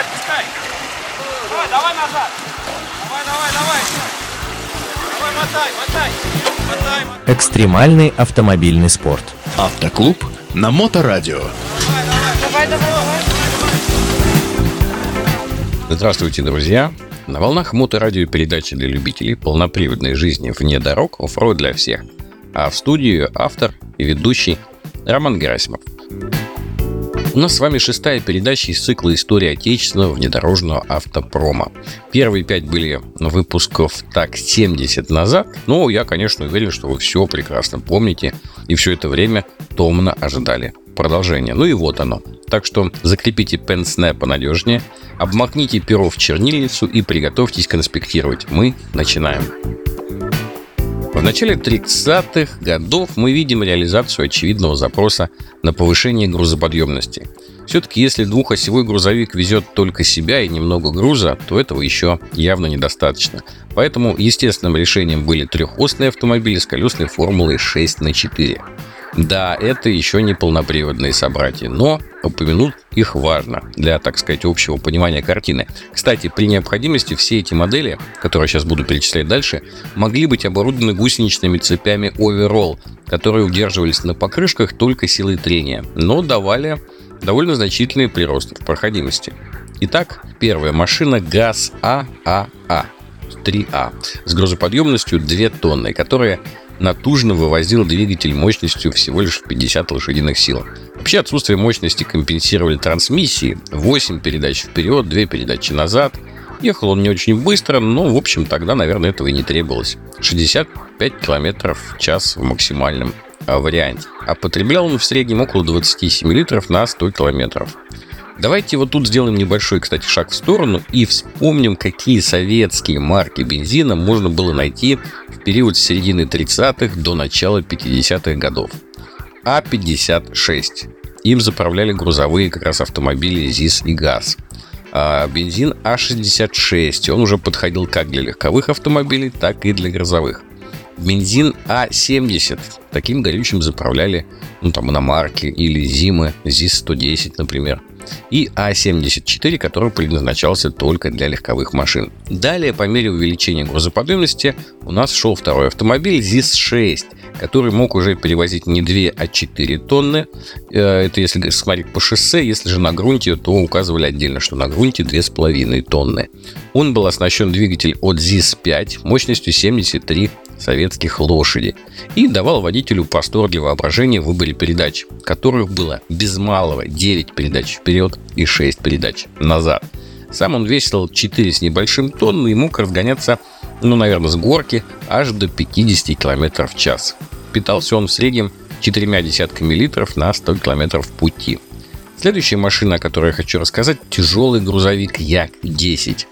отпускай. Давай, давай назад. Давай, давай, давай. Давай, мотай, мотай. Мотай, мотай. Экстремальный автомобильный спорт. Автоклуб на Моторадио. Давай, давай, давай. Здравствуйте, друзья! На волнах моторадио передачи для любителей полноприводной жизни вне дорог оффроуд для всех. А в студию автор и ведущий Роман Герасимов. У нас с вами шестая передача из цикла истории отечественного внедорожного автопрома. Первые пять были выпусков так 70 назад, но я, конечно, уверен, что вы все прекрасно помните и все это время томно ожидали продолжения. Ну и вот оно. Так что закрепите пенсне понадежнее, обмакните перо в чернильницу и приготовьтесь конспектировать. Мы начинаем. В начале 30-х годов мы видим реализацию очевидного запроса на повышение грузоподъемности. Все-таки если двухосевой грузовик везет только себя и немного груза, то этого еще явно недостаточно. Поэтому естественным решением были трехосные автомобили с колесной формулой 6 на 4. Да, это еще не полноприводные собратья, но упомянуть их важно для, так сказать, общего понимания картины. Кстати, при необходимости все эти модели, которые я сейчас буду перечислять дальше, могли быть оборудованы гусеничными цепями Overall, которые удерживались на покрышках только силой трения, но давали довольно значительный прирост в проходимости. Итак, первая машина ГАЗ ААА 3А с грузоподъемностью 2 тонны, которая натужно вывозил двигатель мощностью всего лишь в 50 лошадиных сил. Вообще отсутствие мощности компенсировали трансмиссии. 8 передач вперед, 2 передачи назад. Ехал он не очень быстро, но, в общем, тогда, наверное, этого и не требовалось. 65 км в час в максимальном варианте. А потреблял он в среднем около 27 литров на 100 километров. Давайте вот тут сделаем небольшой, кстати, шаг в сторону и вспомним, какие советские марки бензина можно было найти в период с середины 30-х до начала 50-х годов. А-56. Им заправляли грузовые как раз автомобили ЗИС и ГАЗ. А бензин А66, он уже подходил как для легковых автомобилей, так и для грузовых. Бензин А70. Таким горючим заправляли ну, там, иномарки или зимы, ЗИС-110, например и А-74, который предназначался только для легковых машин. Далее, по мере увеличения грузоподъемности, у нас шел второй автомобиль ЗИС-6, который мог уже перевозить не 2, а 4 тонны. Э, это если смотреть по шоссе, если же на грунте, то указывали отдельно, что на грунте 2,5 тонны. Он был оснащен двигателем от ЗИС-5 мощностью 73 советских лошади и давал водителю простор для воображения в выборе передач, которых было без малого 9 передач вперед и 6 передач назад. Сам он весил 4 с небольшим тонн и мог разгоняться, ну, наверное, с горки аж до 50 км в час. Питался он в среднем четырьмя десятками литров на 100 км пути. Следующая машина, о которой я хочу рассказать, тяжелый грузовик Як-10.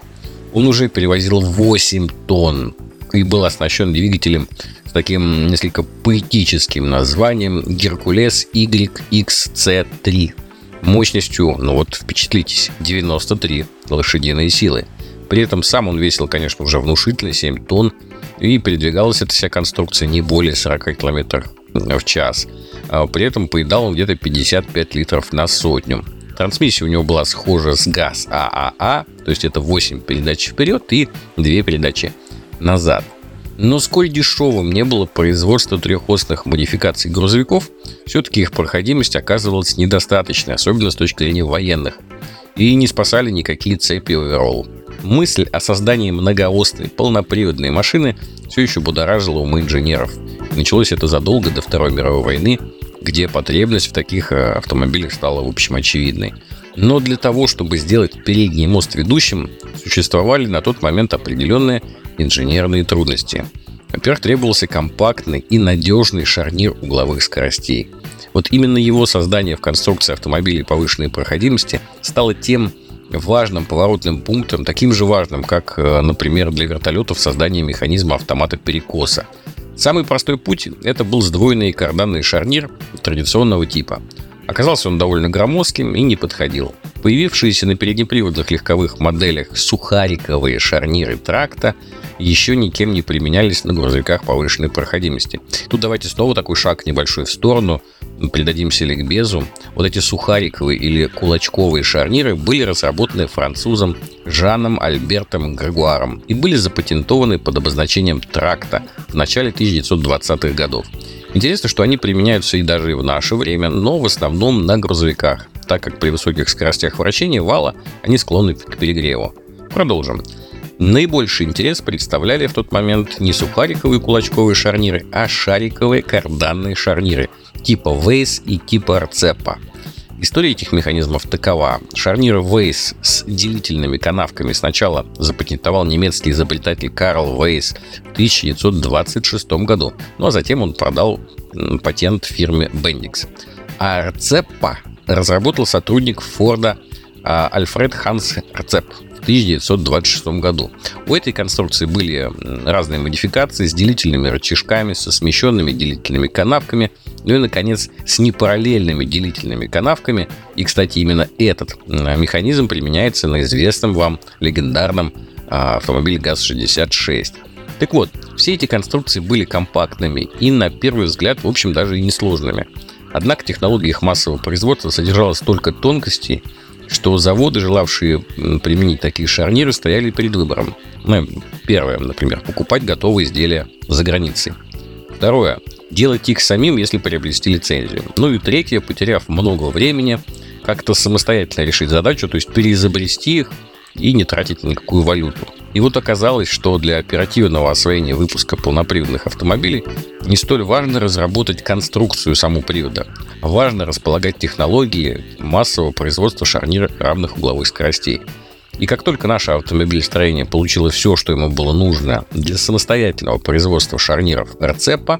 Он уже перевозил 8 тонн и был оснащен двигателем с таким несколько поэтическим названием Геркулес YXC3 мощностью, ну вот впечатлитесь, 93 лошадиные силы. При этом сам он весил, конечно, уже внушительно 7 тонн, и передвигалась эта вся конструкция не более 40 км в час. А при этом поедал он где-то 55 литров на сотню. Трансмиссия у него была схожа с ГАЗ ААА, то есть это 8 передач вперед и 2 передачи назад. Но сколь дешевым не было производство трехосных модификаций грузовиков, все-таки их проходимость оказывалась недостаточной, особенно с точки зрения военных. И не спасали никакие цепи оверолл. Мысль о создании многоосной полноприводной машины все еще будоражила умы инженеров. Началось это задолго до Второй мировой войны, где потребность в таких э, автомобилях стала, в общем, очевидной. Но для того, чтобы сделать передний мост ведущим, существовали на тот момент определенные инженерные трудности. Во-первых, требовался компактный и надежный шарнир угловых скоростей. Вот именно его создание в конструкции автомобилей повышенной проходимости стало тем важным поворотным пунктом, таким же важным, как, э, например, для вертолетов создание механизма автомата перекоса. Самый простой путь – это был сдвоенный карданный шарнир традиционного типа. Оказался он довольно громоздким и не подходил. Появившиеся на переднеприводных легковых моделях сухариковые шарниры тракта еще никем не применялись на грузовиках повышенной проходимости. Тут давайте снова такой шаг небольшой в сторону. придадимся ликбезу, вот эти сухариковые или кулачковые шарниры были разработаны французом Жаном Альбертом Грегуаром и были запатентованы под обозначением тракта в начале 1920-х годов. Интересно, что они применяются и даже и в наше время, но в основном на грузовиках, так как при высоких скоростях вращения вала они склонны к перегреву. Продолжим. Наибольший интерес представляли в тот момент не сухариковые кулачковые шарниры, а шариковые карданные шарниры типа Вейс и типа Рцепа. История этих механизмов такова. Шарниры Вейс с делительными канавками сначала запатентовал немецкий изобретатель Карл Вейс в 1926 году, ну а затем он продал патент фирме Bendix. А Рцепа разработал сотрудник Форда а, Альфред Ханс Рцеп в 1926 году. У этой конструкции были разные модификации с делительными рычажками, со смещенными делительными канавками, ну и, наконец, с непараллельными делительными канавками. И, кстати, именно этот механизм применяется на известном вам легендарном а, автомобиле ГАЗ-66. Так вот, все эти конструкции были компактными и, на первый взгляд, в общем, даже и несложными. Однако технология их массового производства содержала столько тонкостей, что заводы, желавшие применить такие шарниры, стояли перед выбором. Ну, первое, например, покупать готовые изделия за границей. Второе, делать их самим, если приобрести лицензию. Ну и третье, потеряв много времени, как-то самостоятельно решить задачу, то есть переизобрести их и не тратить никакую валюту. И вот оказалось, что для оперативного освоения выпуска полноприводных автомобилей не столь важно разработать конструкцию саму привода. Важно располагать технологии массового производства шарнира равных угловых скоростей. И как только наше автомобилестроение получило все, что ему было нужно для самостоятельного производства шарниров РЦПа,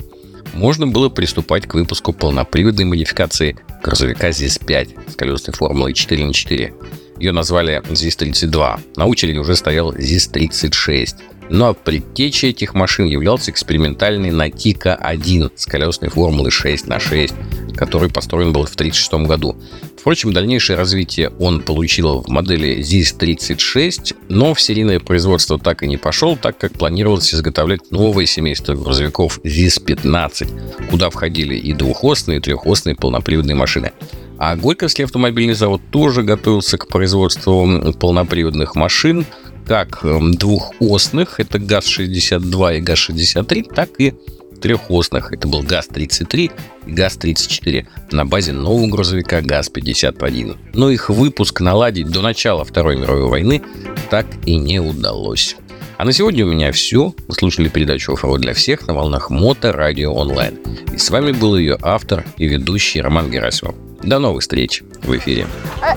можно было приступать к выпуску полноприводной модификации грузовика ЗИС-5 с колесной формулой 4 на 4 ее назвали ЗИС-32. На очереди уже стоял ЗИС-36. Ну а предтечей этих машин являлся экспериментальный Натика-1 с колесной формулой 6 на 6, который построен был в 1936 году. Впрочем, дальнейшее развитие он получил в модели ZIS-36, но в серийное производство так и не пошел, так как планировалось изготовлять новое семейство грузовиков ZIS-15, куда входили и двухосные, и трехосные полноприводные машины. А Горьковский автомобильный завод тоже готовился к производству полноприводных машин, как эм, двухосных, это ГАЗ-62 и ГАЗ-63, так и трехосных, это был ГАЗ-33 и ГАЗ-34 на базе нового грузовика ГАЗ-51. Но их выпуск наладить до начала Второй мировой войны так и не удалось. А на сегодня у меня все. Вы слушали передачу «ОФРО для всех» на волнах Мото Радио Онлайн. И с вами был ее автор и ведущий Роман Герасимов. До новых встреч в эфире. Э,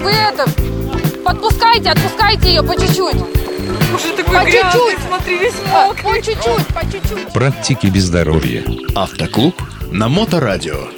вы это, подпускайте, отпускайте ее по чуть-чуть. Уже такой По грязный, чуть-чуть. смотри, весь По мокрый. чуть-чуть, по чуть-чуть. Практики без здоровья. Автоклуб на Моторадио.